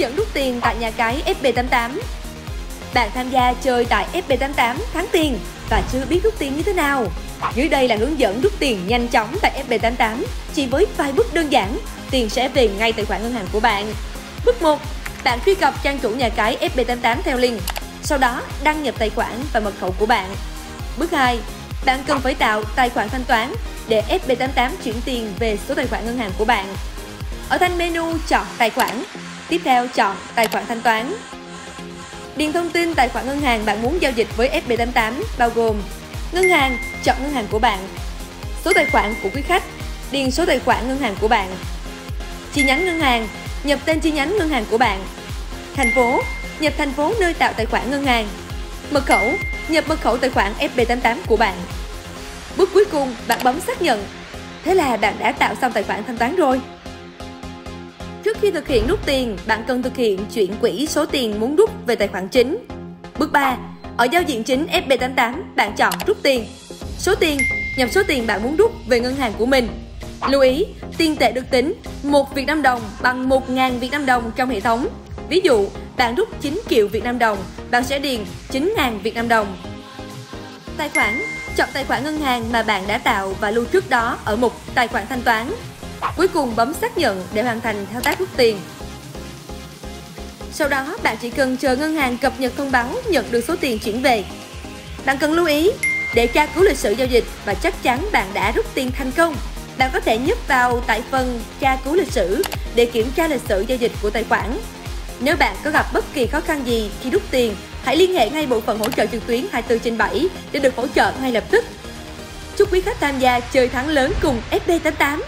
dẫn rút tiền tại nhà cái FB88 Bạn tham gia chơi tại FB88 thắng tiền và chưa biết rút tiền như thế nào Dưới đây là hướng dẫn rút tiền nhanh chóng tại FB88 Chỉ với vài bước đơn giản, tiền sẽ về ngay tài khoản ngân hàng của bạn Bước 1. Bạn truy cập trang chủ nhà cái FB88 theo link Sau đó đăng nhập tài khoản và mật khẩu của bạn Bước 2. Bạn cần phải tạo tài khoản thanh toán để FB88 chuyển tiền về số tài khoản ngân hàng của bạn. Ở thanh menu chọn tài khoản, tiếp theo chọn tài khoản thanh toán. Điền thông tin tài khoản ngân hàng bạn muốn giao dịch với FB88 bao gồm Ngân hàng, chọn ngân hàng của bạn Số tài khoản của quý khách, điền số tài khoản ngân hàng của bạn Chi nhánh ngân hàng, nhập tên chi nhánh ngân hàng của bạn Thành phố, nhập thành phố nơi tạo tài khoản ngân hàng Mật khẩu, nhập mật khẩu tài khoản FB88 của bạn. Bước cuối cùng, bạn bấm xác nhận. Thế là bạn đã tạo xong tài khoản thanh toán rồi khi thực hiện rút tiền, bạn cần thực hiện chuyển quỹ số tiền muốn rút về tài khoản chính. Bước 3. Ở giao diện chính FB88, bạn chọn rút tiền. Số tiền, nhập số tiền bạn muốn rút về ngân hàng của mình. Lưu ý, tiền tệ được tính 1 Việt Nam đồng bằng 1.000 Việt Nam đồng trong hệ thống. Ví dụ, bạn rút 9 triệu Việt Nam đồng, bạn sẽ điền 9.000 Việt Nam đồng. Tài khoản, chọn tài khoản ngân hàng mà bạn đã tạo và lưu trước đó ở mục tài khoản thanh toán. Cuối cùng bấm xác nhận để hoàn thành thao tác rút tiền. Sau đó, bạn chỉ cần chờ ngân hàng cập nhật thông báo nhận được số tiền chuyển về. Bạn cần lưu ý, để tra cứu lịch sử giao dịch và chắc chắn bạn đã rút tiền thành công, bạn có thể nhấp vào tại phần tra cứu lịch sử để kiểm tra lịch sử giao dịch của tài khoản. Nếu bạn có gặp bất kỳ khó khăn gì khi rút tiền, hãy liên hệ ngay bộ phận hỗ trợ trực tuyến 24 trên 7 để được hỗ trợ ngay lập tức. Chúc quý khách tham gia chơi thắng lớn cùng FB88!